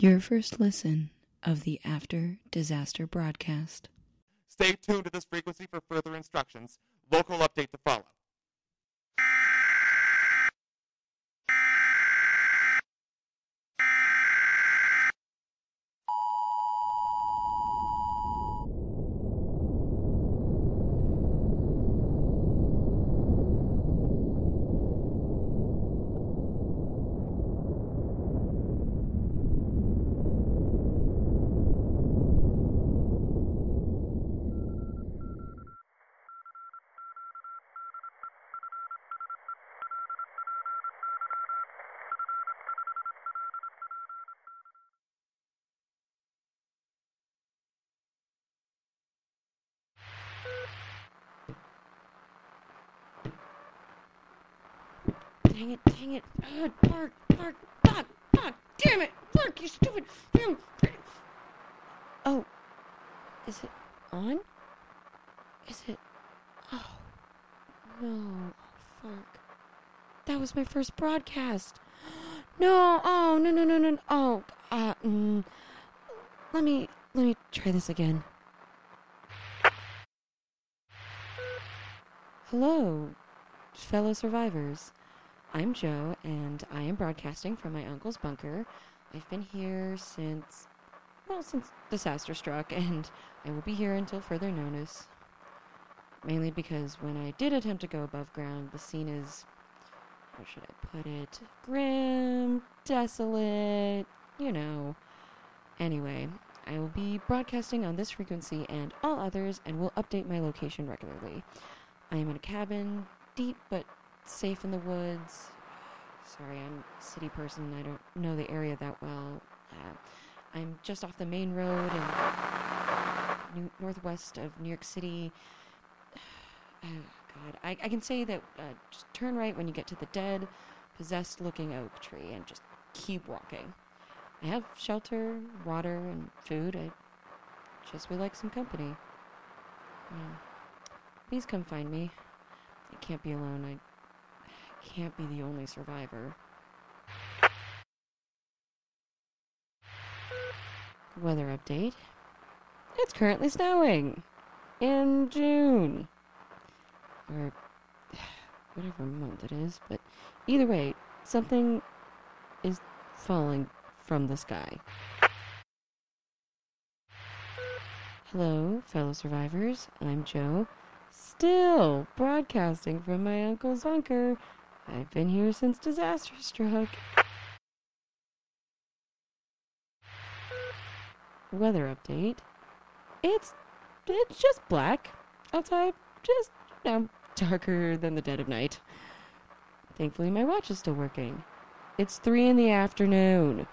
Your first listen of the After Disaster broadcast. Stay tuned to this frequency for further instructions. Local update to follow. Dang it, dang it. Ugh, bark, bark, bark, bark. Damn it. Bark, you stupid. Oh. Is it on? Is it. Oh. No. Oh, fuck. That was my first broadcast. No. Oh, no, no, no, no. no. Oh. Uh, mm. Let me. Let me try this again. Hello, fellow survivors. I'm Jo, and I am broadcasting from my uncle's bunker. I've been here since, well, since disaster struck, and I will be here until further notice. Mainly because when I did attempt to go above ground, the scene is, how should I put it, grim, desolate, you know. Anyway, I will be broadcasting on this frequency and all others, and will update my location regularly. I am in a cabin, deep but safe in the woods. Sorry, I'm a city person. I don't know the area that well. Uh, I'm just off the main road in new- northwest of New York City. Oh, God, I, I can say that uh, just turn right when you get to the dead, possessed looking oak tree and just keep walking. I have shelter, water, and food. I just would like some company. Yeah. Please come find me. I can't be alone. Can't be the only survivor. Weather update. It's currently snowing. In June. Or whatever month it is, but either way, something is falling from the sky. Hello, fellow survivors. I'm Jo. Still broadcasting from my uncle's bunker. I've been here since disaster struck. Weather update. It's it's just black outside. Just you know, darker than the dead of night. Thankfully my watch is still working. It's three in the afternoon.